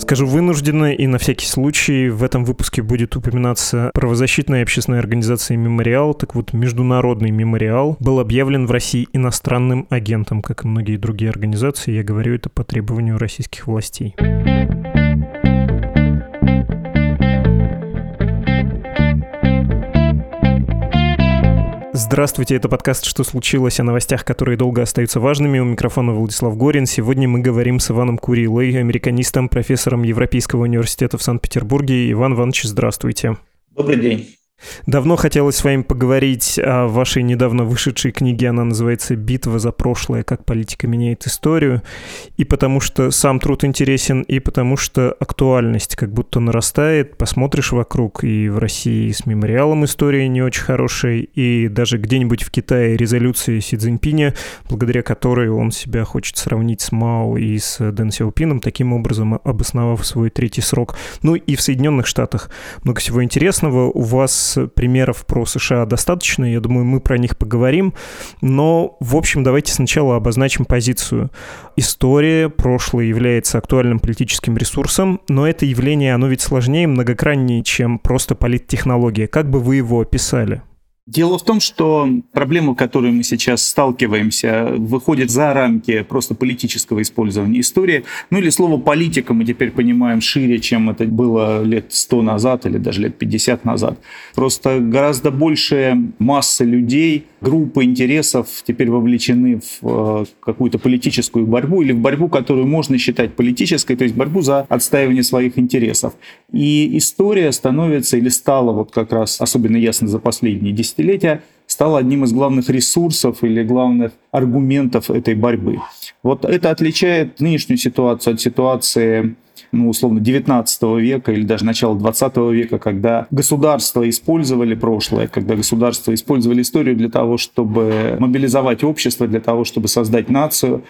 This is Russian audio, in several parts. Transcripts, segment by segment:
Скажу вынужденно, и на всякий случай в этом выпуске будет упоминаться правозащитная общественная организация «Мемориал». Так вот, международный «Мемориал» был объявлен в России иностранным агентом, как и многие другие организации. Я говорю это по требованию российских властей. Здравствуйте, это подкаст «Что случилось?» о новостях, которые долго остаются важными. У микрофона Владислав Горин. Сегодня мы говорим с Иваном Курилой, американистом, профессором Европейского университета в Санкт-Петербурге. Иван Иванович, здравствуйте. Добрый день. Давно хотелось с вами поговорить о вашей недавно вышедшей книге. Она называется «Битва за прошлое. Как политика меняет историю». И потому что сам труд интересен, и потому что актуальность как будто нарастает. Посмотришь вокруг, и в России с мемориалом история не очень хорошая, и даже где-нибудь в Китае резолюция Си Цзиньпиня, благодаря которой он себя хочет сравнить с Мао и с Дэн Сяопином, таким образом обосновав свой третий срок. Ну и в Соединенных Штатах много всего интересного. У вас примеров про США достаточно, я думаю, мы про них поговорим, но, в общем, давайте сначала обозначим позицию. История, прошлое является актуальным политическим ресурсом, но это явление, оно ведь сложнее, многокраннее, чем просто политтехнология. Как бы вы его описали? Дело в том, что проблема, которой мы сейчас сталкиваемся, выходит за рамки просто политического использования истории. Ну или слово «политика» мы теперь понимаем шире, чем это было лет 100 назад или даже лет 50 назад. Просто гораздо большая масса людей, группы интересов теперь вовлечены в э, какую-то политическую борьбу или в борьбу, которую можно считать политической, то есть борьбу за отстаивание своих интересов. И история становится или стала вот как раз особенно ясно за последние десятилетия десятилетия стало одним из главных ресурсов или главных аргументов этой борьбы. Вот это отличает нынешнюю ситуацию от ситуации ну, условно, 19 века или даже начала 20 века, когда государства использовали прошлое, когда государства использовали историю для того, чтобы мобилизовать общество, для того, чтобы создать нацию,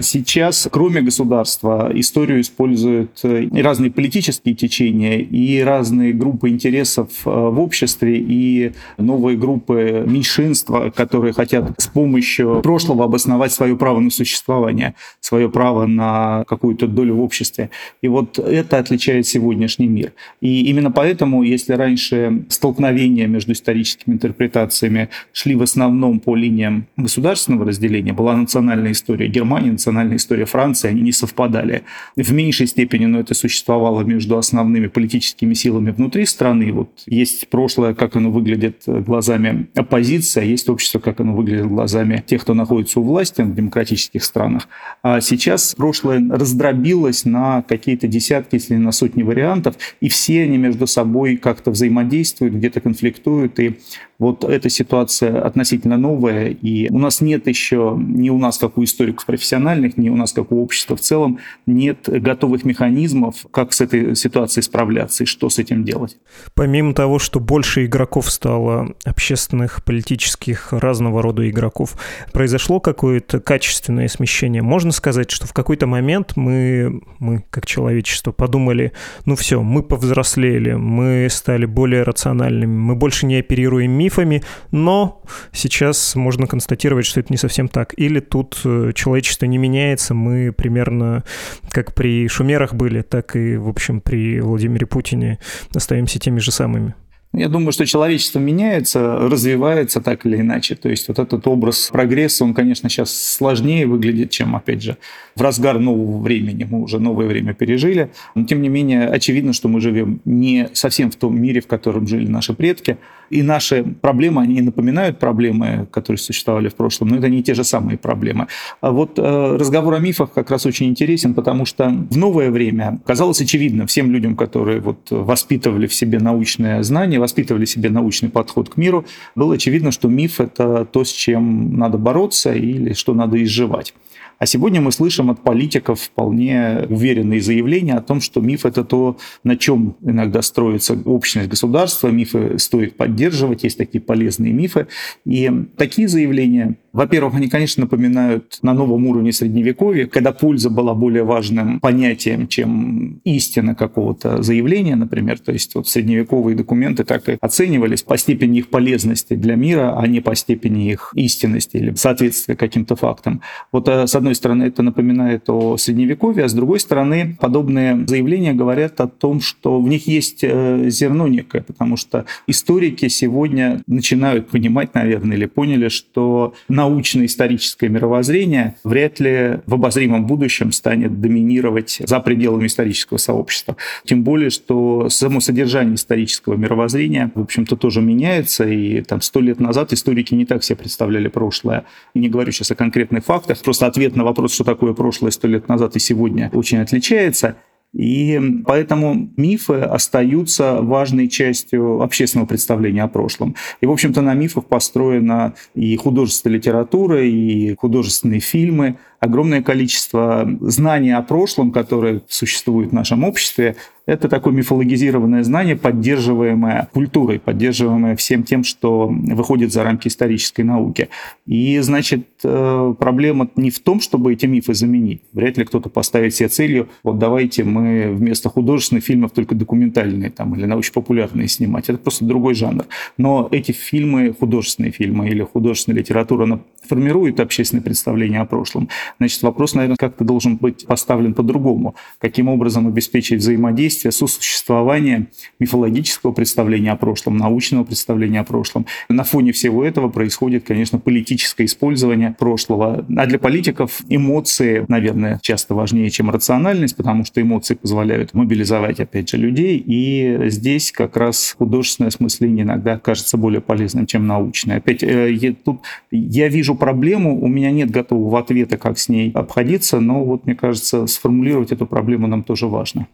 сейчас, кроме государства, историю используют э, и разные политические течения, и разные группы интересов э, в обществе, и новые группы меньшинства, которые хотят с помощью прошлого обосновать свое право на существование, свое право на какую-то долю в обществе. И вот это отличает сегодняшний мир. И именно поэтому, если раньше столкновения между историческими интерпретациями шли в основном по линиям государственного разделения, была национальная история Германии, Германии, национальная история Франции, они не совпадали. В меньшей степени, но это существовало между основными политическими силами внутри страны. Вот есть прошлое, как оно выглядит глазами оппозиции, а есть общество, как оно выглядит глазами тех, кто находится у власти в демократических странах. А сейчас прошлое раздробилось на какие-то десятки, если не на сотни вариантов, и все они между собой как-то взаимодействуют, где-то конфликтуют, и вот эта ситуация относительно новая, и у нас нет еще, ни у нас, как у историков профессиональных, ни у нас, как у общества в целом, нет готовых механизмов, как с этой ситуацией справляться и что с этим делать. Помимо того, что больше игроков стало, общественных, политических, разного рода игроков, произошло какое-то качественное смещение. Можно сказать, что в какой-то момент мы, мы как человечество, подумали, ну все, мы повзрослели, мы стали более рациональными, мы больше не оперируем мифами, но сейчас можно констатировать, что это не совсем так. Или тут э, человечество не меняется, мы примерно как при шумерах были, так и, в общем, при Владимире Путине остаемся теми же самыми. Я думаю, что человечество меняется, развивается так или иначе. То есть вот этот образ прогресса, он, конечно, сейчас сложнее выглядит, чем, опять же, в разгар нового времени. Мы уже новое время пережили. Но, тем не менее, очевидно, что мы живем не совсем в том мире, в котором жили наши предки. И наши проблемы, они напоминают проблемы, которые существовали в прошлом, но это не те же самые проблемы. А вот э, разговор о мифах как раз очень интересен, потому что в новое время казалось очевидно всем людям, которые вот воспитывали в себе научное знание, воспитывали в себе научный подход к миру, было очевидно, что миф – это то, с чем надо бороться или что надо изживать. А сегодня мы слышим от политиков вполне уверенные заявления о том, что миф – это то, на чем иногда строится общность государства, мифы стоит поддерживать, есть такие полезные мифы. И такие заявления Во-первых, они, конечно, напоминают на новом уровне Средневековья, когда польза была более важным понятием, чем истина какого-то заявления, например. То есть вот средневековые документы так и оценивались по степени их полезности для мира, а не по степени их истинности или соответствия каким-то фактам. Вот э, с одной стороны это напоминает о Средневековье, а с другой стороны подобные заявления говорят о том, что в них есть э, зерно некое, потому что историки сегодня начинают понимать, наверное, или поняли, что научно-историческое мировоззрение вряд ли в обозримом будущем станет доминировать за пределами исторического сообщества. Тем более, что само содержание исторического мировоззрения, в общем-то, тоже меняется, и там сто лет назад историки не так себе представляли прошлое. Не говорю сейчас о конкретных фактах, просто ответ на вопрос, что такое прошлое сто лет назад и сегодня, очень отличается. И поэтому мифы остаются важной частью общественного представления о прошлом. И, в общем-то, на мифах построена и художественная литература, и художественные фильмы, огромное количество знаний о прошлом, которые существуют в нашем обществе, это такое мифологизированное знание, поддерживаемое культурой, поддерживаемое всем тем, что выходит за рамки исторической науки. И, значит, э, проблема не в том, чтобы эти мифы заменить. Вряд ли кто-то поставит себе целью, вот давайте мы вместо художественных фильмов только документальные там, или научно-популярные снимать. Это просто другой жанр. Но эти фильмы, художественные фильмы или художественная литература, она формирует общественное представление о прошлом. Значит, вопрос, наверное, как-то должен быть поставлен по-другому. Каким образом обеспечить взаимодействие, сосуществование мифологического представления о прошлом, научного представления о прошлом. На фоне всего этого происходит, конечно, политическое использование прошлого. А для политиков эмоции, наверное, часто важнее, чем рациональность, потому что эмоции позволяют мобилизовать, опять же, людей. И здесь как раз художественное осмысление иногда кажется более полезным, чем научное. Опять, э, тут я вижу проблему, у меня нет готового ответа, как с ней обходиться, но вот, мне кажется, сформулировать эту проблему нам тоже важно.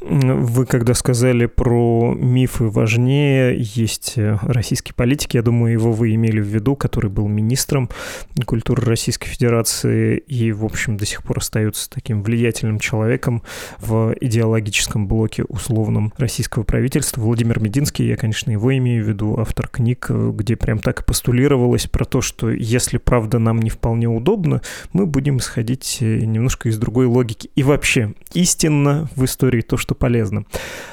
Вы когда сказали про мифы важнее, есть э, российский политик, я думаю, его вы имели в виду, который был министром культуры Российской Федерации и, в общем, до сих пор остается таким влиятельным человеком в идеологическом блоке условном российского правительства. Владимир Мединский, я, конечно, его имею в виду, автор книг, где прям так и постулировалось про то, что если правда нам не вполне удобно, мы будем исходить э, немножко из другой логики. И вообще, истинно в истории то, что полезно.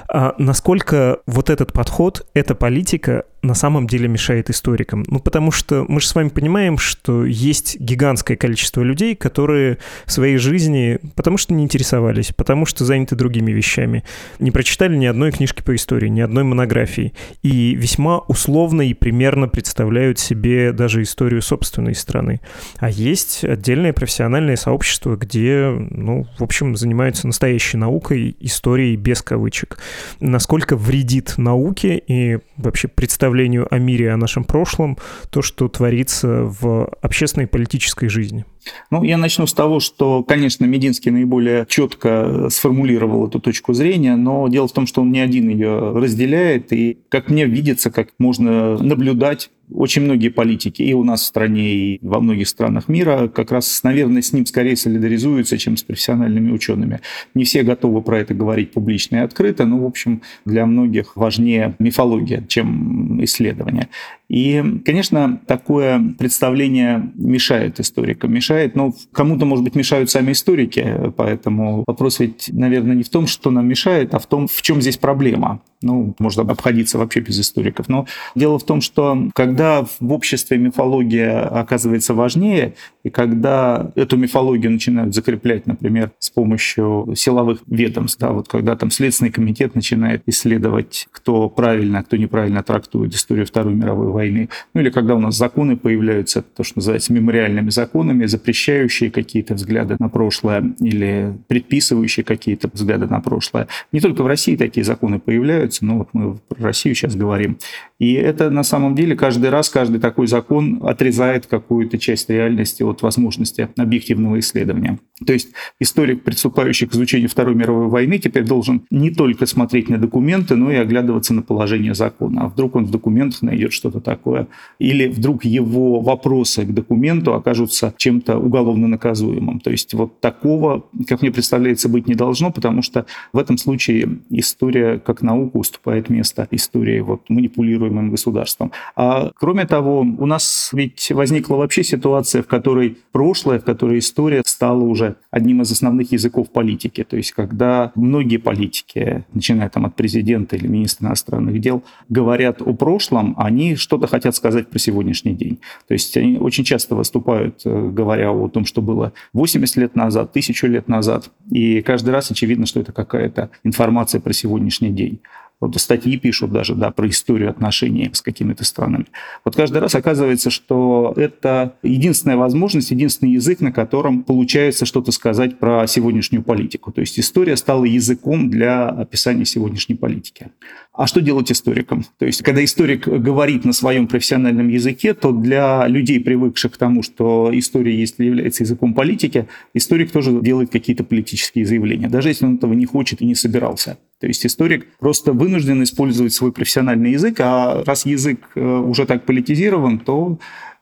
А насколько вот этот подход, эта политика, на самом деле мешает историкам? Ну, потому что мы же с вами понимаем, что есть гигантское количество людей, которые в своей жизни, потому что не интересовались, потому что заняты другими вещами, не прочитали ни одной книжки по истории, ни одной монографии, и весьма условно и примерно представляют себе даже историю собственной страны. А есть отдельное профессиональное сообщество, где, ну, в общем, занимаются настоящей наукой, историей без кавычек. Насколько вредит науке и вообще представлению представлению о мире, о нашем прошлом, то, что творится в общественной и политической жизни? Ну, я начну с того, что, конечно, Мединский наиболее четко сформулировал эту точку зрения, но дело в том, что он не один ее разделяет, и, как мне видится, как можно наблюдать очень многие политики и у нас в стране, и во многих странах мира как раз, наверное, с ним скорее солидаризуются, чем с профессиональными учеными. Не все готовы про это говорить публично и открыто, но, в общем, для многих важнее мифология, чем исследование. И, конечно, такое представление мешает историкам, мешает, но кому-то, может быть, мешают сами историки, поэтому вопрос ведь, наверное, не в том, что нам мешает, а в том, в чем здесь проблема. Ну, можно обходиться вообще без историков. Но дело в том, что когда в обществе мифология оказывается важнее, и когда эту мифологию начинают закреплять, например, с помощью силовых ведомств, да, вот когда там Следственный комитет начинает исследовать, кто правильно, а кто неправильно трактует историю Второй мировой войны. Ну или когда у нас законы появляются, то, что называется мемориальными законами, запрещающие какие-то взгляды на прошлое или предписывающие какие-то взгляды на прошлое. Не только в России такие законы появляются, но вот мы про Россию сейчас говорим. И это на самом деле каждый раз, каждый такой закон отрезает какую-то часть реальности от возможности объективного исследования. То есть историк, приступающий к изучению Второй мировой войны, теперь должен не только смотреть на документы, но и оглядываться на положение закона. А вдруг он в документах найдет что-то такое, или вдруг его вопросы к документу окажутся чем-то уголовно наказуемым. То есть вот такого, как мне представляется, быть не должно, потому что в этом случае история как наука уступает место истории вот, манипулируемой контролируемым государством. А кроме того, у нас ведь возникла вообще ситуация, в которой прошлое, в которой история стала уже одним из основных языков политики. То есть когда многие политики, начиная там от президента или министра иностранных дел, говорят о прошлом, они что-то хотят сказать про сегодняшний день. То есть они очень часто выступают, э, говоря о том, что было 80 лет назад, тысячу лет назад. И каждый раз очевидно, что это какая-то информация про сегодняшний день. Вот статьи пишут даже да, про историю отношений с какими-то странами. Вот каждый раз оказывается, что это единственная возможность, единственный язык, на котором получается что-то сказать про сегодняшнюю политику. То есть история стала языком для описания сегодняшней политики. А что делать историкам? То есть когда историк говорит на своем профессиональном языке, то для людей, привыкших к тому, что история если является языком политики, историк тоже делает какие-то политические заявления, даже если он этого не хочет и не собирался. То есть историк просто вынужден использовать свой профессиональный язык, а раз язык э, уже так политизирован, то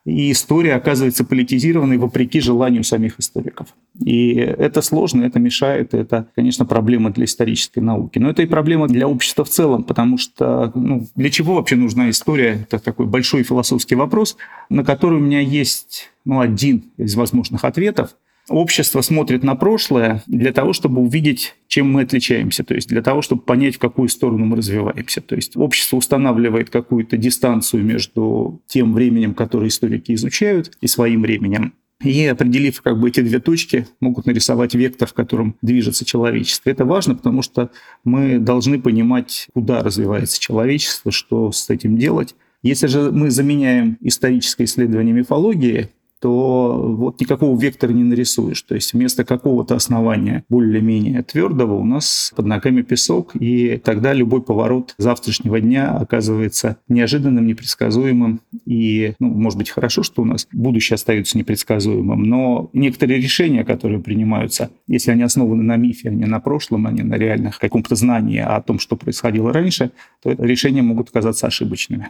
и история оказывается политизированной вопреки желанию самих историков. И это сложно, это мешает, это, конечно, проблема для исторической науки. Но это и проблема для общества в целом, потому что ну, для чего вообще нужна история? Это такой большой философский вопрос, на который у меня есть ну, один из возможных ответов – общество смотрит на прошлое для того, чтобы увидеть, чем мы отличаемся, то есть для того, чтобы понять, в какую сторону мы развиваемся. То есть общество устанавливает какую-то дистанцию между тем временем, которое историки изучают, и своим временем. И определив как бы эти две точки, могут нарисовать вектор, в котором движется человечество. Это важно, потому что мы должны понимать, куда развивается человечество, что с этим делать. Если же мы заменяем историческое исследование мифологии то вот никакого вектора не нарисуешь. То есть вместо какого-то основания более-менее твердого у нас под ногами песок, и тогда любой поворот завтрашнего дня оказывается неожиданным, непредсказуемым. И, ну, может быть, хорошо, что у нас будущее остается непредсказуемым, но некоторые решения, которые принимаются, если они основаны на мифе, а не на прошлом, а не на реальных каком-то знании о том, что происходило раньше, то решения могут оказаться ошибочными.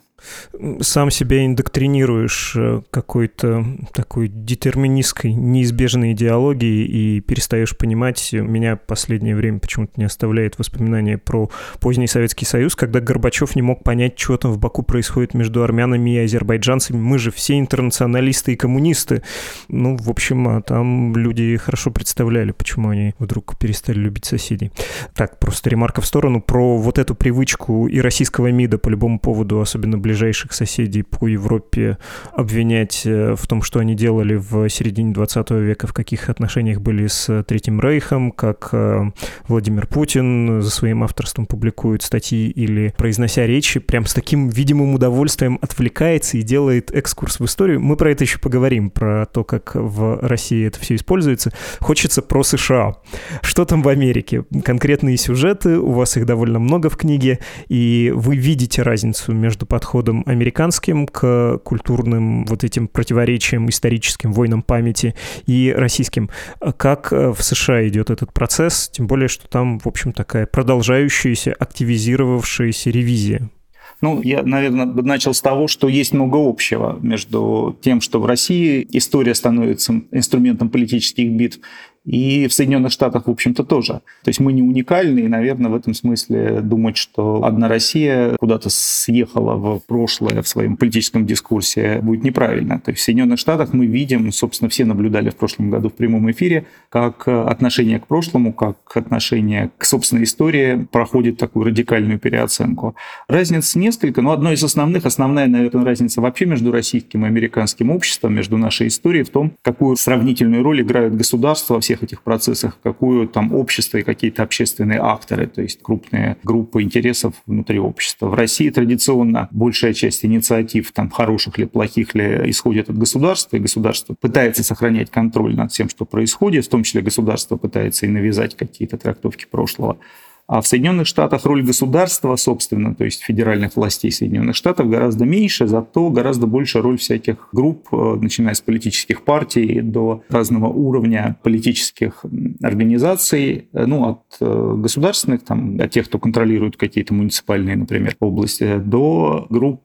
Сам себя индоктринируешь э, какой-то такой детерминистской, неизбежной идеологии и перестаешь понимать. Меня последнее время почему-то не оставляет воспоминания про поздний Советский Союз, когда Горбачев не мог понять, что там в Баку происходит между армянами и азербайджанцами. Мы же все интернационалисты и коммунисты. Ну, в общем, а там люди хорошо представляли, почему они вдруг перестали любить соседей. Так, просто ремарка в сторону про вот эту привычку и российского МИДа по любому поводу, особенно ближайших соседей по Европе, обвинять э, в том, что они они делали в середине 20 века, в каких отношениях были с Третьим Рейхом, как э, Владимир Путин за своим авторством публикует статьи или, произнося речи, прям с таким видимым удовольствием отвлекается и делает экскурс в историю. Мы про это еще поговорим, про то, как в России это все используется. Хочется про США. Что там в Америке? Конкретные сюжеты, у вас их довольно много в книге, и вы видите разницу между подходом американским к культурным вот этим противоречиям и историческим войнам памяти и российским. Как э, в США идет этот процесс, тем более, что там, в общем, такая продолжающаяся, активизировавшаяся ревизия? Ну, я, наверное, начал с того, что есть много общего между тем, что в России история становится инструментом политических битв, и в Соединенных Штатах, в общем-то, тоже. То есть мы не уникальны, и, наверное, в этом смысле думать, что одна Россия куда-то съехала в прошлое в своем политическом дискурсе, будет неправильно. То есть в Соединенных Штатах мы видим, собственно, все наблюдали в прошлом году в прямом эфире, как отношение к прошлому, как отношение к собственной истории проходит такую радикальную переоценку. Разниц несколько, но одной из основных, основная, наверное, разница вообще между российским и американским обществом, между нашей историей в том, какую сравнительную роль играют государства во всех всех этих процессах, какую там общество и какие-то общественные акторы, то есть крупные группы интересов внутри общества. В России традиционно большая часть инициатив, там, хороших ли, плохих ли, исходит от государства, и государство пытается сохранять контроль над всем, что происходит, в том числе государство пытается и навязать какие-то трактовки прошлого. А в Соединенных Штатах роль государства, собственно, то есть федеральных властей Соединенных Штатов гораздо меньше, зато гораздо больше роль всяких групп, э, начиная с политических партий до разного уровня политических организаций, э, ну, от э, государственных, там, от тех, кто контролирует какие-то муниципальные, например, области, до групп,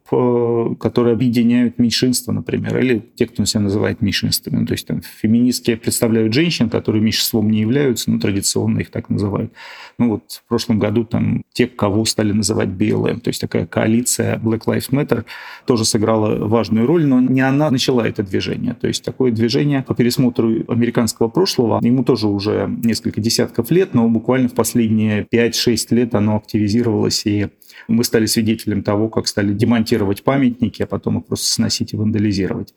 которые объединяют меньшинства, например, или те, кто себя называет меньшинствами. Ну, то есть там феминистки представляют женщин, которые меньшинством не являются, но традиционно их так называют. Ну вот прошлом году там те, кого стали называть BLM, то есть такая коалиция Black Lives Matter тоже сыграла важную роль, но не она начала это движение. То есть такое движение по пересмотру американского прошлого, ему тоже уже несколько десятков лет, но буквально в последние 5-6 лет оно активизировалось, и мы стали свидетелем того, как стали демонтировать памятники, а потом их просто сносить и вандализировать.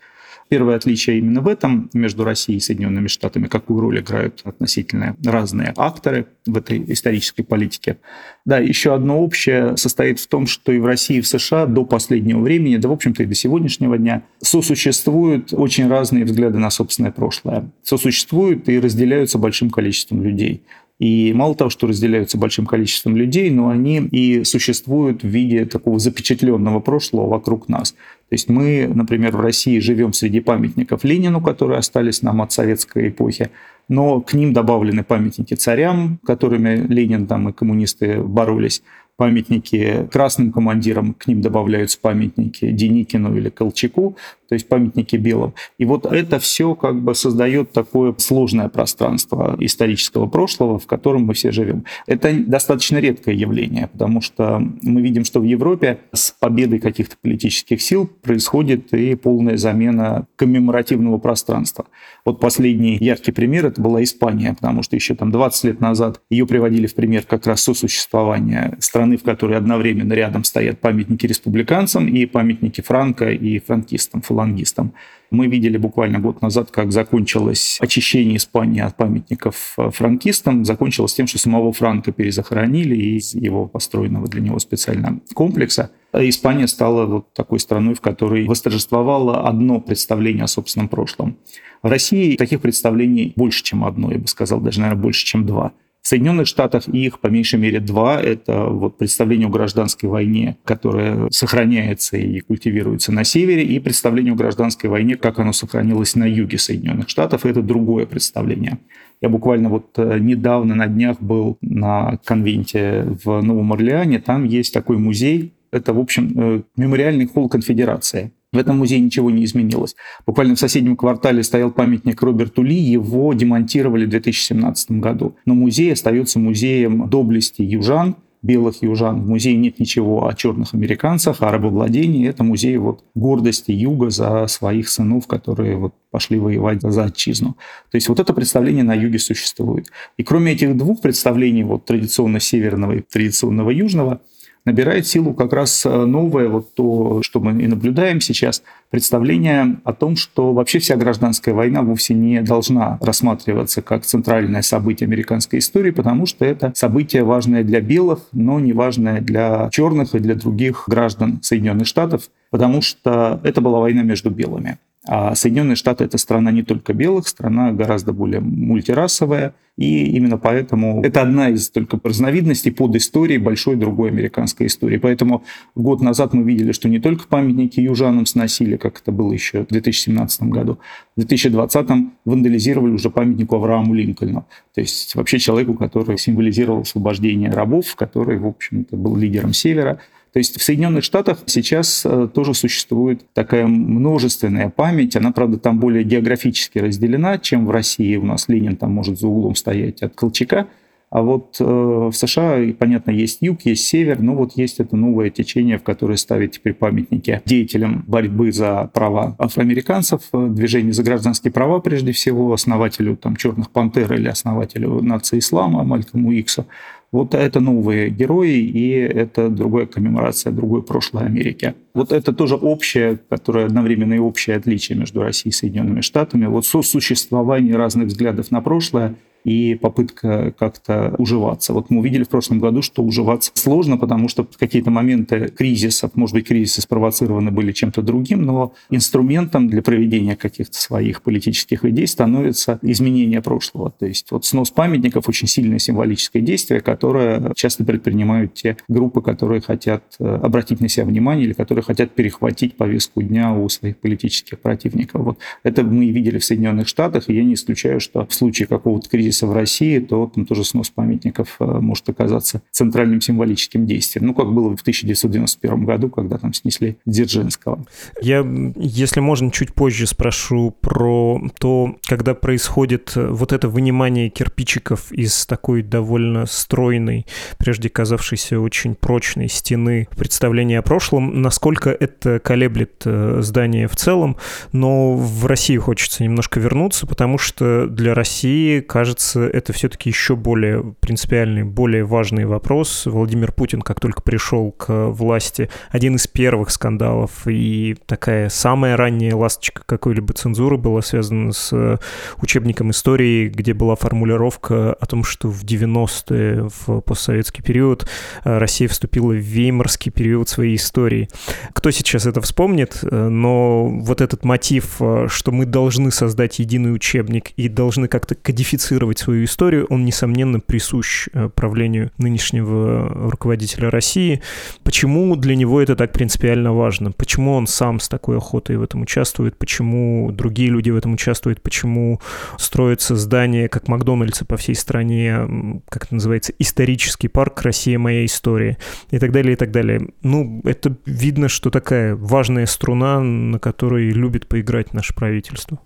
Первое отличие именно в этом между Россией и Соединенными Штатами, какую роль играют относительно разные акторы в этой исторической политике. Да, еще одно общее состоит в том, что и в России, и в США до последнего времени, да, в общем-то, и до сегодняшнего дня сосуществуют очень разные взгляды на собственное прошлое. Сосуществуют и разделяются большим количеством людей. И мало того, что разделяются большим количеством людей, но они и существуют в виде такого запечатленного прошлого вокруг нас. То есть мы, например, в России живем среди памятников Ленину, которые остались нам от советской эпохи, но к ним добавлены памятники царям, которыми Ленин там и коммунисты боролись памятники красным командирам, к ним добавляются памятники Деникину или Колчаку, то есть памятники белым. И вот это все как бы создает такое сложное пространство исторического прошлого, в котором мы все живем. Это достаточно редкое явление, потому что мы видим, что в Европе с победой каких-то политических сил происходит и полная замена коммеморативного пространства. Вот последний яркий пример это была Испания, потому что еще там 20 лет назад ее приводили в пример как раз сосуществования страны в которой одновременно рядом стоят памятники республиканцам и памятники Франко и франкистам, фалангистам. Мы видели буквально год назад, как закончилось очищение Испании от памятников э, франкистам. Закончилось тем, что самого Франка перезахоронили из его построенного для него специально комплекса. Испания стала вот такой страной, в которой восторжествовало одно представление о собственном прошлом. В России таких представлений больше, чем одно, я бы сказал, даже, наверное, больше, чем два – в Соединенных Штатах их по меньшей мере два. Это вот представление о гражданской войне, которое сохраняется и культивируется на севере, и представление о гражданской войне, как оно сохранилось на юге Соединенных Штатов. Это другое представление. Я буквально вот э, недавно на днях был на конвенте в Новом Орлеане. Там есть такой музей. Это, в общем, э, мемориальный холл конфедерации. В этом музее ничего не изменилось. Буквально в соседнем квартале стоял памятник Роберту Ли, его демонтировали в 2017 году. Но музей остается музеем доблести южан, белых южан. В музее нет ничего о черных американцах, о рабовладении. Это музей вот гордости юга за своих сынов, которые вот пошли воевать за отчизну. То есть вот это представление на юге существует. И кроме этих двух представлений, вот традиционно северного и традиционного южного, набирает силу как раз э, новое, вот то, что мы и наблюдаем сейчас, представление о том, что вообще вся гражданская война вовсе не должна рассматриваться как центральное событие американской истории, потому что это событие важное для белых, но не важное для черных и для других граждан Соединенных Штатов, потому что это была война между белыми. А Соединенные Штаты – это страна не только белых, страна гораздо более мультирасовая, и именно поэтому это одна из только разновидностей под историей большой другой американской истории. Поэтому год назад мы видели, что не только памятники южанам сносили, как это было еще в 2017 году, в 2020 вандализировали уже памятнику Аврааму Линкольну. То есть вообще человеку, который символизировал освобождение рабов, который, в общем-то, был лидером Севера – то есть в Соединенных Штатах сейчас э, тоже существует такая множественная память. Она, правда, там более географически разделена, чем в России. У нас Ленин там может за углом стоять от Колчака. А вот э, в США, понятно, есть юг, есть север, но вот есть это новое течение, в которое ставят теперь памятники деятелям борьбы за права афроамериканцев, э, движение за гражданские права прежде всего, основателю там, черных пантер или основателю нации ислама Малькому Иксу. Вот это новые герои, и это другая коммеморация, другое прошлое Америки. Вот это тоже общее, которое одновременно и общее отличие между Россией и Соединенными Штатами. Вот сосуществование разных взглядов на прошлое – и попытка как-то уживаться. Вот мы увидели в прошлом году, что уживаться сложно, потому что какие-то моменты кризисов, может быть, кризисы спровоцированы были чем-то другим, но инструментом для проведения каких-то своих политических идей становится изменение прошлого. То есть вот снос памятников очень сильное символическое действие, которое часто предпринимают те группы, которые хотят э, обратить на себя внимание или которые хотят перехватить повестку дня у своих политических противников. Вот это мы видели в Соединенных Штатах, и я не исключаю, что в случае какого-то кризиса кризиса в России, то там тоже снос памятников э, может оказаться центральным символическим действием. Ну, как было в 1991 году, когда там снесли Дзержинского. Я, если можно, чуть позже спрошу про то, когда происходит вот это вынимание кирпичиков из такой довольно стройной, прежде казавшейся очень прочной стены представления о прошлом, насколько это колеблет э, здание в целом, но в России хочется немножко вернуться, потому что для России, кажется, это все-таки еще более принципиальный, более важный вопрос. Владимир Путин, как только пришел к власти, один из первых скандалов и такая самая ранняя ласточка какой-либо цензуры была связана с учебником истории, где была формулировка о том, что в 90-е, в постсоветский период, Россия вступила в веймарский период своей истории. Кто сейчас это вспомнит, но вот этот мотив, что мы должны создать единый учебник и должны как-то кодифицировать свою историю, он, несомненно, присущ э, правлению нынешнего руководителя России. Почему для него это так принципиально важно? Почему он сам с такой охотой в этом участвует? Почему другие люди в этом участвуют? Почему строятся здания, как Макдональдсы по всей стране, как это называется, исторический парк «Россия. Моя история» и так далее, и так далее. Ну, это видно, что такая важная струна, на которой любит поиграть наше правительство.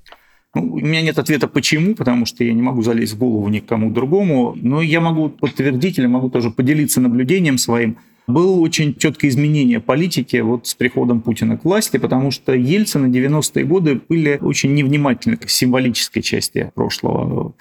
Ну, у меня нет ответа почему, потому что я не могу залезть в голову никому другому, но я могу подтвердить или могу тоже поделиться наблюдением своим. Было очень четкое изменение политики вот с приходом Путина к власти, потому что Ельцин на 90-е годы были очень невнимательны к символической части прошлого.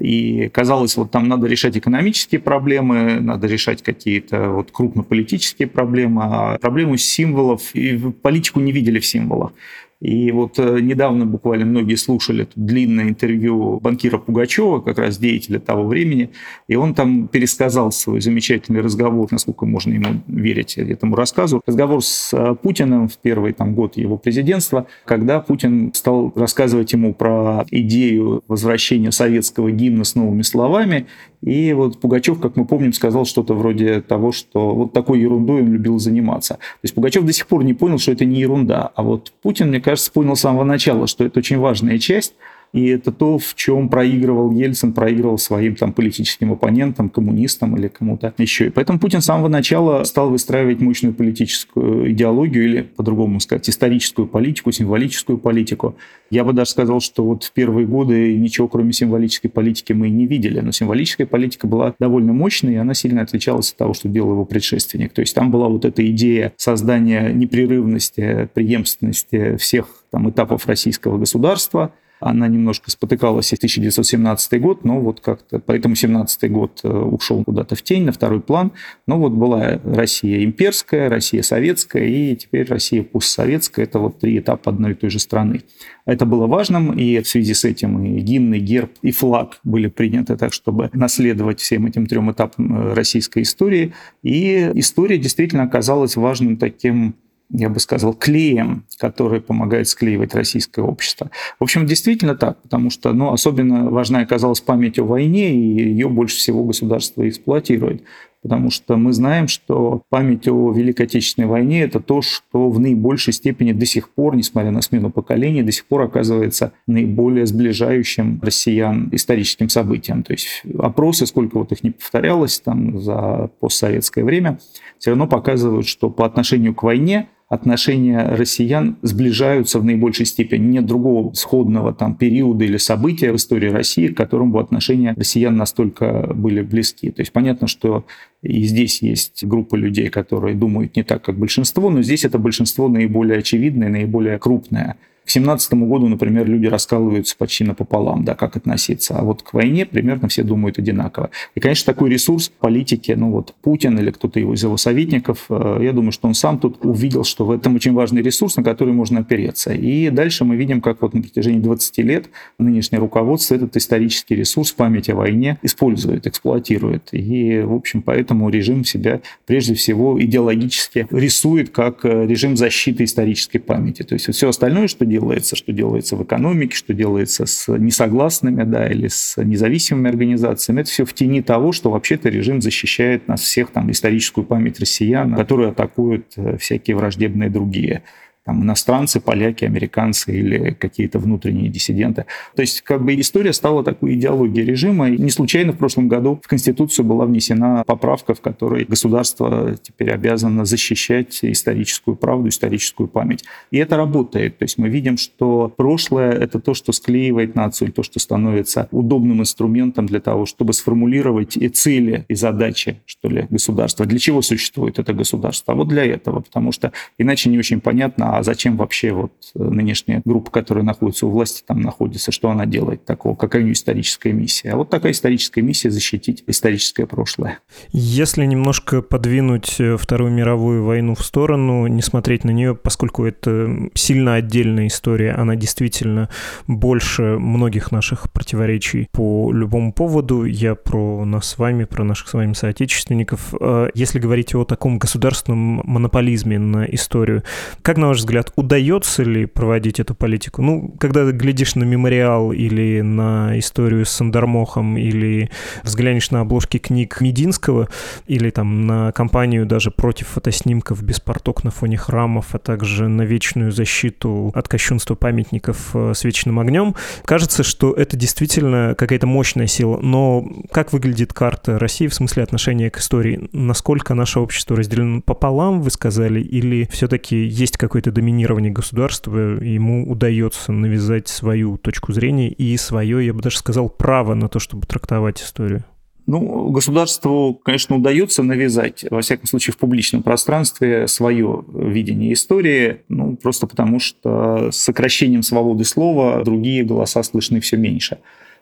И казалось, вот там надо решать экономические проблемы, надо решать какие-то вот крупнополитические проблемы, а проблему символов и политику не видели в символах. И вот э, недавно буквально многие слушали длинное интервью банкира Пугачева, как раз деятеля того времени, и он там пересказал свой замечательный разговор, насколько можно ему верить этому рассказу, разговор с э, Путиным в первый там, год его президентства, когда Путин стал рассказывать ему про идею возвращения советского гимна с новыми словами, и вот Пугачев, как мы помним, сказал что-то вроде того, что вот такой ерундой он любил заниматься. То есть Пугачев до сих пор не понял, что это не ерунда. А вот Путин, мне кажется, понял с самого начала, что это очень важная часть и это то, в чем проигрывал Ельцин, проигрывал своим там, политическим оппонентам, коммунистам или кому-то еще. И поэтому Путин с самого начала стал выстраивать мощную политическую идеологию или, по-другому сказать, историческую политику, символическую политику. Я бы даже сказал, что вот в первые годы ничего кроме символической политики мы и не видели. Но символическая политика была довольно мощной, и она сильно отличалась от того, что делал его предшественник. То есть там была вот эта идея создания непрерывности, преемственности всех там, этапов российского государства – она немножко спотыкалась в 1917 год, но вот как-то, поэтому 17 год э, ушел куда-то в тень, на второй план. Но вот была Россия имперская, Россия советская и теперь Россия постсоветская. Это вот три этапа одной и той же страны. Это было важным, и в связи с этим и гимн, и герб, и флаг были приняты так, чтобы наследовать всем этим трем этапам э, российской истории. И история действительно оказалась важным таким я бы сказал, клеем, который помогает склеивать российское общество. В общем, действительно так, потому что ну, особенно важна оказалась память о войне, и ее больше всего государство эксплуатирует. Потому что мы знаем, что память о Великой Отечественной войне – это то, что в наибольшей степени до сих пор, несмотря на смену поколений, до сих пор оказывается наиболее сближающим россиян историческим событием. То есть опросы, сколько вот их не повторялось там за постсоветское время, все равно показывают, что по отношению к войне отношения россиян сближаются в наибольшей степени. Нет другого сходного там периода или события в истории России, к которому бы отношения россиян настолько были близки. То есть понятно, что и здесь есть группа людей, которые думают не так, как большинство, но здесь это большинство наиболее очевидное, наиболее крупное. К 17 году, например, люди раскалываются почти напополам, да, как относиться. А вот к войне примерно все думают одинаково. И, конечно, такой ресурс политики, ну вот Путин или кто-то из его советников, э, я думаю, что он сам тут увидел, что в этом очень важный ресурс, на который можно опереться. И дальше мы видим, как вот на протяжении 20 лет нынешнее руководство этот исторический ресурс, память о войне использует, эксплуатирует. И, в общем, поэтому режим себя прежде всего идеологически рисует как э, режим защиты исторической памяти. То есть все остальное, что делается, что делается в экономике, что делается с несогласными, да, или с независимыми организациями. Это все в тени того, что вообще-то режим защищает нас всех, там, историческую память россиян, которую атакуют э, всякие враждебные другие. Там, иностранцы, поляки, американцы или какие-то внутренние диссиденты. То есть как бы история стала такой идеологией режима. И не случайно в прошлом году в Конституцию была внесена поправка, в которой государство теперь обязано защищать историческую правду, историческую память. И это работает. То есть мы видим, что прошлое — это то, что склеивает нацию, то, что становится удобным инструментом для того, чтобы сформулировать и цели, и задачи, что ли, государства. Для чего существует это государство? А вот для этого, потому что иначе не очень понятно, а зачем вообще вот нынешняя группа, которая находится у власти, там находится, что она делает такого, какая у нее историческая миссия. А вот такая историческая миссия — защитить историческое прошлое. Если немножко подвинуть э, Вторую мировую войну в сторону, не смотреть на нее, поскольку это сильно отдельная история, она действительно больше многих наших противоречий по любому поводу. Я про нас с вами, про наших с вами соотечественников. А если говорить о таком государственном монополизме на историю, как, на ваш взгляд, удается ли проводить эту политику? Ну, когда глядишь на мемориал или на историю с Сандармохом, или взглянешь на обложки книг Мединского, или там на кампанию даже против фотоснимков без порток на фоне храмов, а также на вечную защиту от кощунства памятников э, с вечным огнем, кажется, что это действительно какая-то мощная сила. Но как выглядит карта России в смысле отношения к истории? Насколько наше общество разделено пополам, вы сказали, или все-таки есть какое-то доминирование государства, ему удается навязать свою точку зрения и свое, я бы даже сказал, право на то, чтобы трактовать историю? Ну, государству, конечно, удается навязать, во всяком случае, в публичном пространстве свое видение истории, ну, просто потому что с сокращением свободы слова другие голоса слышны все меньше.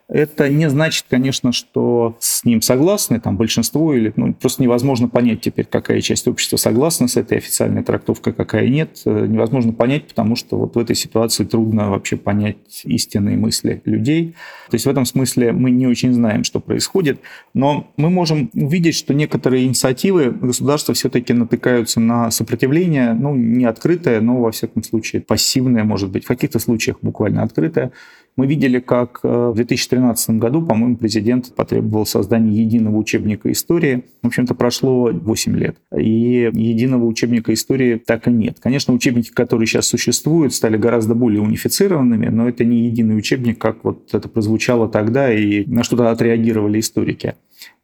Это не значит, конечно, что с ним согласны там большинство или ну, просто невозможно понять теперь, какая часть общества согласна с этой официальной трактовкой, какая нет. Э, невозможно понять, потому что вот в этой ситуации трудно вообще понять истинные мысли людей. То есть в этом смысле мы не очень знаем, что происходит, но мы можем увидеть, что некоторые инициативы государства все-таки натыкаются на сопротивление, ну, не открытое, но, во всяком случае, пассивное, может быть, в каких-то случаях буквально открытое. Мы видели, как э, в 2013 году, по-моему, президент потребовал создания единого учебника истории. В общем-то, прошло 8 лет, и единого учебника истории так и нет. Конечно, учебники, которые сейчас существуют, стали гораздо более унифицированными, но это не единый учебник, как вот это прозвучало тогда и на что-то отреагировали историки.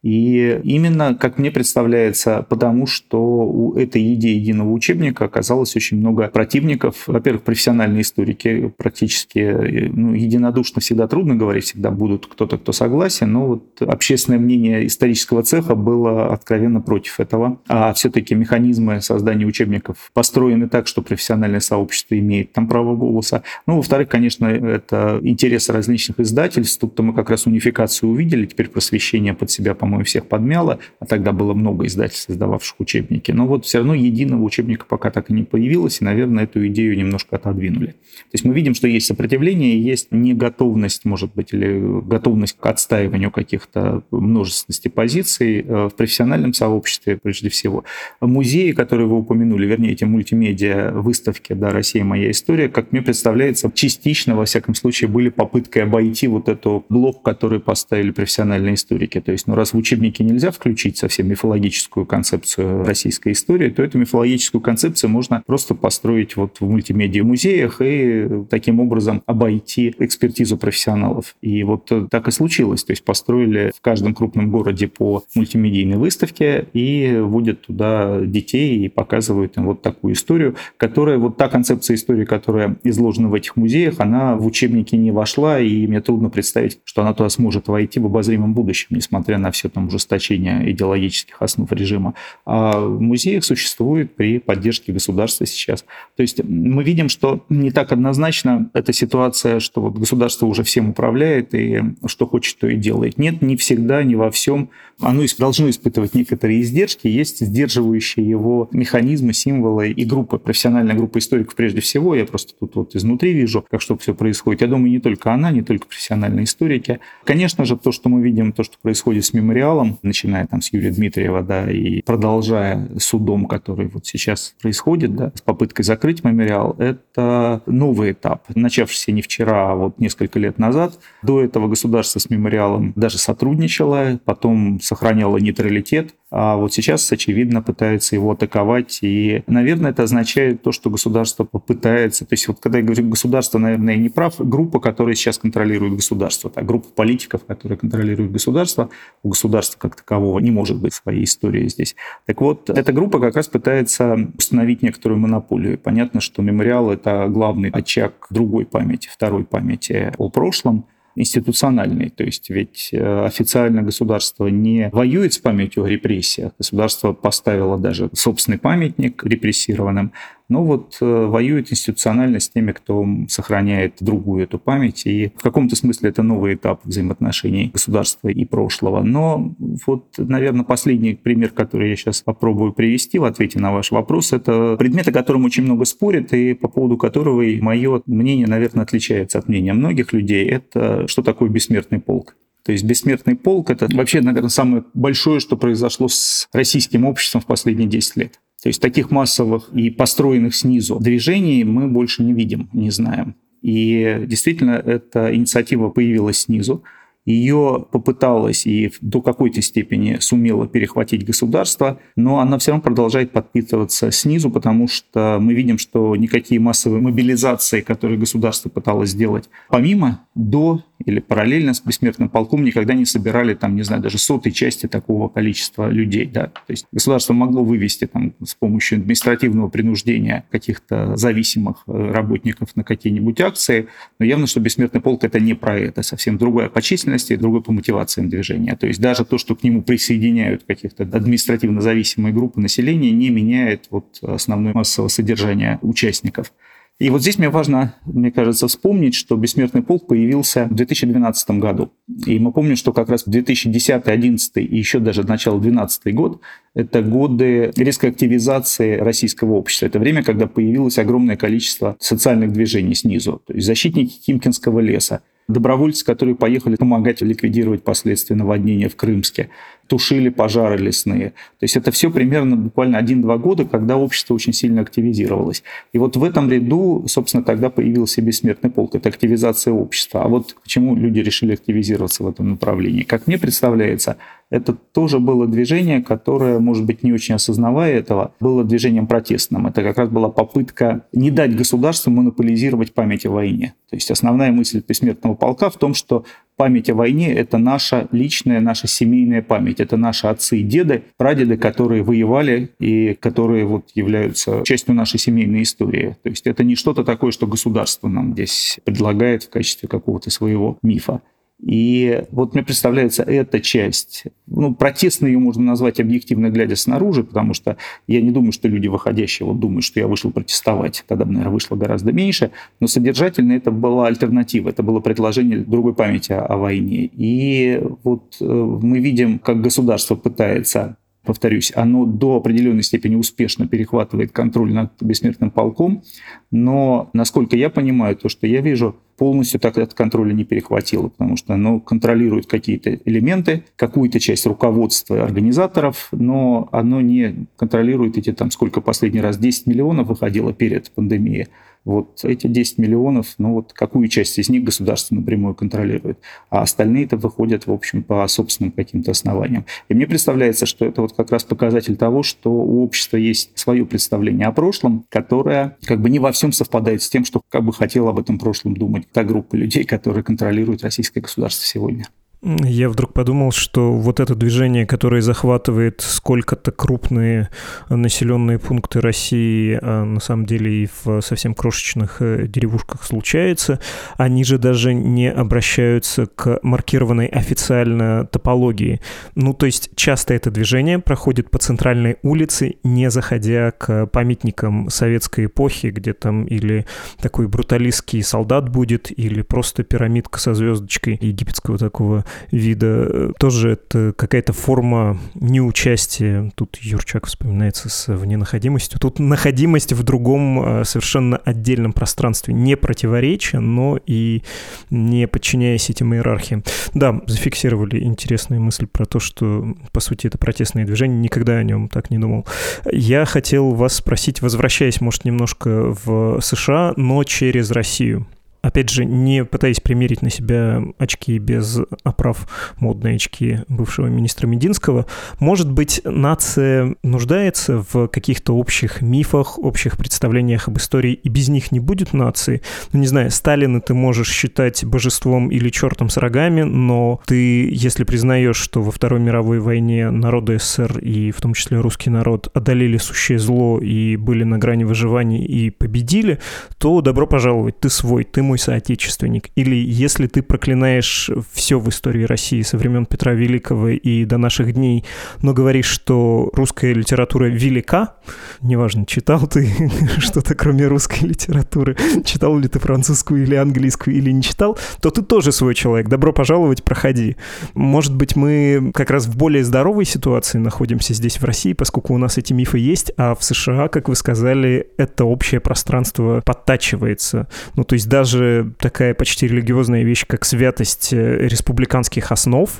И именно, как мне представляется, потому что у этой идеи единого учебника оказалось очень много противников. Во-первых, профессиональные историки практически ну, единодушно всегда трудно говорить, всегда будут кто-то, кто согласен, но вот общественное мнение исторического цеха было откровенно против этого. А все-таки механизмы создания учебников построены так, что профессиональное сообщество имеет там право голоса. Ну, во-вторых, конечно, это интересы различных издательств. Тут-то мы как раз унификацию увидели, теперь просвещение под себя, по по-моему, всех подмяло, а тогда было много издательств, издававших учебники. Но вот все равно единого учебника пока так и не появилось, и, наверное, эту идею немножко отодвинули. То есть мы видим, что есть сопротивление, есть неготовность, может быть, или готовность к отстаиванию каких-то множественности позиций э, в профессиональном сообществе, прежде всего. Музеи, которые вы упомянули, вернее, эти мультимедиа выставки да, «Россия. Моя история», как мне представляется, частично, во всяком случае, были попыткой обойти вот эту блок, который поставили профессиональные историки. То есть, ну, раз в учебнике нельзя включить совсем мифологическую концепцию российской истории, то эту мифологическую концепцию можно просто построить вот в мультимедиа-музеях и таким образом обойти экспертизу профессионалов. И вот так и случилось. То есть построили в каждом крупном городе по мультимедийной выставке и вводят туда детей и показывают им вот такую историю, которая, вот та концепция истории, которая изложена в этих музеях, она в учебники не вошла, и мне трудно представить, что она туда сможет войти в обозримом будущем, несмотря на все там ужесточения идеологических основ режима, а в музеях существует при поддержке государства сейчас. То есть мы видим, что не так однозначно эта ситуация, что вот государство уже всем управляет и что хочет, то и делает. Нет, не всегда, не во всем. Оно должно испытывать некоторые издержки, есть сдерживающие его механизмы, символы и группы, профессиональная группа историков прежде всего. Я просто тут вот изнутри вижу, как что все происходит. Я думаю, не только она, не только профессиональные историки. Конечно же, то, что мы видим, то, что происходит с мемориалом, мемориалом, начиная там с Юрия Дмитриева, да, и продолжая судом, который вот сейчас происходит, да, с попыткой закрыть мемориал, это новый этап, начавшийся не вчера, а вот несколько лет назад. До этого государство с мемориалом даже сотрудничало, потом сохраняло нейтралитет, А вот сейчас, очевидно, пытается его атаковать. И, наверное, это означает то, что государство попытается... То есть вот когда я говорю государство, наверное, я не прав. Группа, которая сейчас контролирует государство, так, группа политиков, которые контролируют государство, у государства как такового не может быть своей истории здесь. Так вот, эта группа как раз пытается установить некоторую монополию. Понятно, что мемориал – это главный очаг другой памяти, второй памяти о прошлом – институциональный. То есть ведь э, официально государство не воюет с памятью о репрессиях. Государство поставило даже собственный памятник репрессированным, но вот э, воюет институционально с теми, кто сохраняет другую эту память. И в каком-то смысле это новый этап взаимоотношений государства и прошлого. Но вот, наверное, последний пример, который я сейчас попробую привести в ответе на ваш вопрос, это предмет, о котором очень много спорят, и по поводу которого мое мнение, наверное, отличается от мнения многих людей. Это что такое бессмертный полк. То есть бессмертный полк – это вообще, наверное, самое большое, что произошло с российским обществом в последние 10 лет. То есть таких массовых и построенных снизу движений мы больше не видим, не знаем. И действительно, эта инициатива появилась снизу. Ее попыталась и до какой-то степени сумела перехватить государство, но она все равно продолжает подпитываться снизу, потому что мы видим, что никакие массовые мобилизации, которые государство пыталось сделать, помимо до или параллельно с бессмертным полком никогда не собирали, там, не знаю, даже сотой части такого количества людей. Да? То есть государство могло вывести там, с помощью административного принуждения каких-то зависимых э, работников на какие-нибудь акции, но явно, что бессмертный полк это не про это, совсем другая по численности и другой по мотивациям движения. То есть даже то, что к нему присоединяют каких-то административно зависимые группы населения, не меняет вот основное массовое содержание участников. И вот здесь мне важно, мне кажется, вспомнить, что «Бессмертный полк» появился в 2012 году. И мы помним, что как раз 2010, 2011 и еще даже начало 2012 год – это годы резкой активизации российского общества. Это время, когда появилось огромное количество социальных движений снизу. То есть защитники Кимкинского леса, добровольцы, которые поехали помогать ликвидировать последствия наводнения в Крымске, тушили пожары лесные. То есть это все примерно буквально один-два года, когда общество очень сильно активизировалось. И вот в этом ряду, собственно, тогда появился бессмертный полк. Это активизация общества. А вот почему люди решили активизироваться в этом направлении? Как мне представляется, это тоже было движение, которое, может быть, не очень осознавая этого, было движением протестным. Это как раз была попытка не дать государству монополизировать память о войне. То есть основная мысль бессмертного полка в том, что память о войне – это наша личная, наша семейная память. Это наши отцы и деды, прадеды, которые воевали и которые вот являются частью нашей семейной истории. То есть это не что-то такое, что государство нам здесь предлагает в качестве какого-то своего мифа. И вот мне представляется эта часть, ну, протестной ее можно назвать объективно глядя снаружи, потому что я не думаю, что люди, выходящие, вот думают, что я вышел протестовать. Тогда бы, наверное, вышло гораздо меньше. Но содержательно это была альтернатива, это было предложение другой памяти о, о войне. И вот э, мы видим, как государство пытается повторюсь, оно до определенной степени успешно перехватывает контроль над бессмертным полком, но, насколько я понимаю, то, что я вижу, полностью так этот контроль не перехватило, потому что оно контролирует какие-то элементы, какую-то часть руководства организаторов, но оно не контролирует эти там сколько последний раз 10 миллионов выходило перед пандемией, вот эти 10 миллионов, ну вот какую часть из них государство напрямую контролирует, а остальные это выходят, в общем, по собственным каким-то основаниям. И мне представляется, что это вот как раз показатель того, что у общества есть свое представление о прошлом, которое как бы не во всем совпадает с тем, что как бы хотел об этом прошлом думать та группа людей, которые контролируют российское государство сегодня. Я вдруг подумал, что вот это движение, которое захватывает сколько-то крупные населенные пункты России, а на самом деле и в совсем крошечных э, деревушках случается, они же даже не обращаются к маркированной официально топологии. Ну, то есть часто это движение проходит по центральной улице, не заходя к памятникам советской эпохи, где там или такой бруталистский солдат будет, или просто пирамидка со звездочкой египетского такого вида. Тоже это какая-то форма неучастия. Тут Юрчак вспоминается с вненаходимостью. Тут находимость в другом а, совершенно отдельном пространстве. Не противоречия, но и не подчиняясь этим иерархиям. Да, зафиксировали интересную мысль про то, что, по сути, это протестное движение. Никогда о нем так не думал. Я хотел вас спросить, возвращаясь, может, немножко в США, но через Россию. Опять же, не пытаясь примерить на себя очки без оправ, модные очки бывшего министра Мединского, может быть, нация нуждается в каких-то общих мифах, общих представлениях об истории, и без них не будет нации. Ну, не знаю, Сталина ты можешь считать божеством или чертом с рогами, но ты, если признаешь, что во Второй мировой войне народы СССР и в том числе русский народ одолели сущее зло и были на грани выживания и победили, то добро пожаловать, ты свой, ты мой соотечественник. Или если ты проклинаешь все в истории России со времен Петра Великого и до наших дней, но говоришь, что русская литература велика, неважно, читал ты что-то кроме русской литературы, читал ли ты французскую или английскую или не читал, то ты тоже свой человек. Добро пожаловать, проходи. Может быть, мы как раз в более здоровой ситуации находимся здесь, в России, поскольку у нас эти мифы есть, а в США, как вы сказали, это общее пространство подтачивается. Ну, то есть даже такая почти религиозная вещь, как святость э, республиканских основ,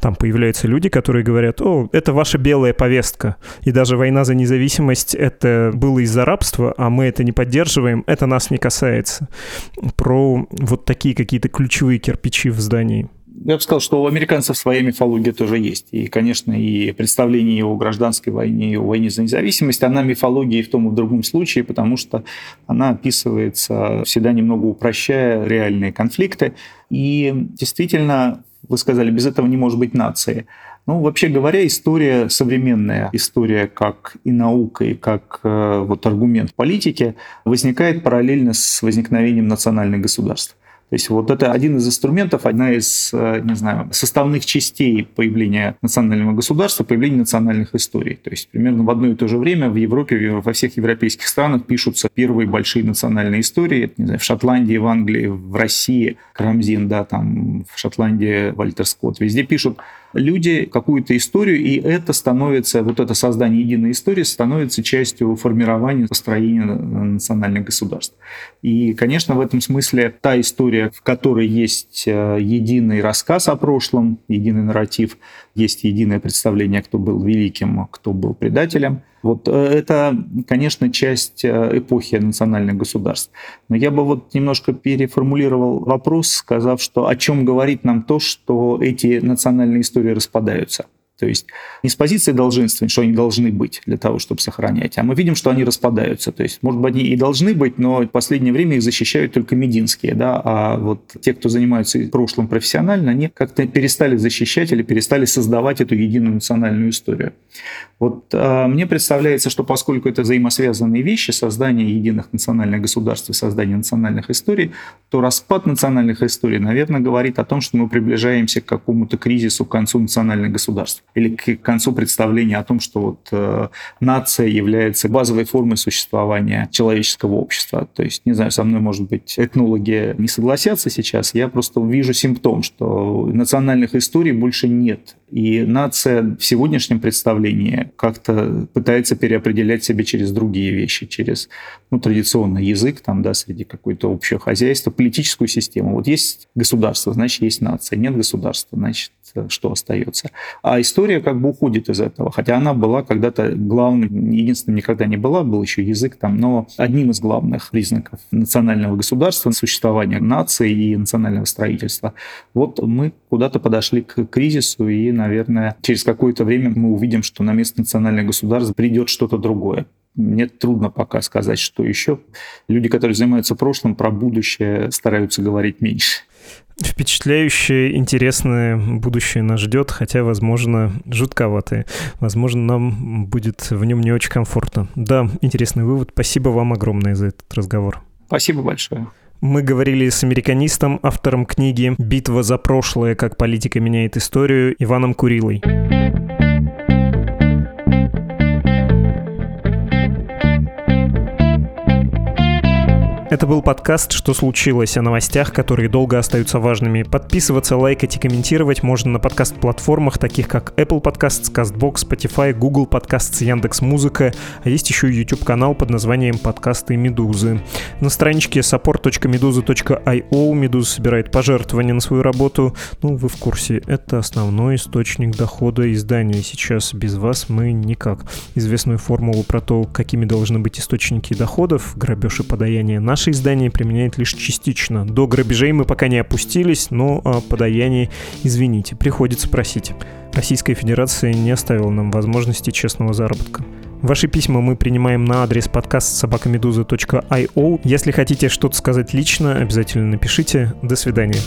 там появляются люди, которые говорят, о, это ваша белая повестка, и даже война за независимость это было из-за рабства, а мы это не поддерживаем, это нас не касается. Про вот такие какие-то ключевые кирпичи в здании. Я бы сказал, что у американцев своя мифология тоже есть. И, конечно, и представление о гражданской войне, и о войне за независимость, она мифология и в том, и в другом случае, потому что она описывается всегда немного упрощая реальные конфликты. И действительно, вы сказали, без этого не может быть нации. Ну, вообще говоря, история современная, история как и наука, и как э, вот аргумент политики возникает параллельно с возникновением национальных государств. То есть вот это один из инструментов, одна из, э, не знаю, составных частей появления национального государства, появления национальных историй. То есть примерно в одно и то же время в Европе, во всех европейских странах пишутся первые большие национальные истории. Не знаю, в Шотландии, в Англии, в России, Карамзин, да, там в Шотландии Вальтер Скотт. Везде пишут люди какую-то историю, и это становится, вот это создание единой истории становится частью формирования построения национальных государств. И, конечно, в этом смысле та история, в которой есть э, единый рассказ о прошлом, единый нарратив, есть единое представление, кто был великим, кто был предателем. Вот э, это, конечно, часть э, эпохи национальных государств. Но я бы вот немножко переформулировал вопрос, сказав, что о чем говорит нам то, что эти национальные истории распадаются. То есть не с позиции долженства, что они должны быть для того, чтобы сохранять, а мы видим, что они распадаются. То есть, может быть, они и должны быть, но в последнее время их защищают только мединские, да, а вот те, кто занимаются прошлым профессионально, они как-то перестали защищать или перестали создавать эту единую национальную историю. Вот а, мне представляется, что поскольку это взаимосвязанные вещи, создание единых национальных государств и создание национальных историй, то распад национальных историй, наверное, говорит о том, что мы приближаемся к какому-то кризису, к концу национальных государств или к концу представления о том, что вот э, нация является базовой формой существования человеческого общества. То есть, не знаю, со мной, может быть, этнологи не согласятся сейчас, я просто вижу симптом, что национальных историй больше нет. И нация в сегодняшнем представлении как-то пытается переопределять себя через другие вещи, через ну, традиционный язык, там, да, среди какое-то общее хозяйство, политическую систему. Вот есть государство, значит, есть нация. Нет государства, значит, что остается. А история как бы уходит из этого, хотя она была когда-то главным, единственным никогда не была, был еще язык там, но одним из главных признаков национального государства, существования нации и национального строительства. Вот мы куда-то подошли к кризису, и, наверное, через какое-то время мы увидим, что на место национального государства придет что-то другое. Мне трудно пока сказать, что еще. Люди, которые занимаются прошлым, про будущее стараются говорить меньше. Впечатляющее, интересное будущее нас ждет, хотя, возможно, жутковатое. Возможно, нам будет в нем не очень комфортно. Да, интересный вывод. Спасибо вам огромное за этот разговор. Спасибо большое. Мы говорили с американистом, автором книги «Битва за прошлое. Как политика меняет историю» Иваном Курилой. Это был подкаст «Что случилось?» о новостях, которые долго остаются важными. Подписываться, лайкать и комментировать можно на подкаст-платформах, таких как Apple Podcasts, CastBox, Spotify, Google Podcasts, Яндекс.Музыка, а есть еще YouTube-канал под названием «Подкасты Медузы». На страничке support.meduza.io Медуза собирает пожертвования на свою работу. Ну, вы в курсе, это основной источник дохода издания. Сейчас без вас мы никак. Известную формулу про то, какими должны быть источники доходов, грабеж и подаяние наш наше издание применяет лишь частично. До грабежей мы пока не опустились, но о подаянии, извините, приходится просить. Российская Федерация не оставила нам возможности честного заработка. Ваши письма мы принимаем на адрес подкаст собакамедуза.io. Если хотите что-то сказать лично, обязательно напишите. До свидания.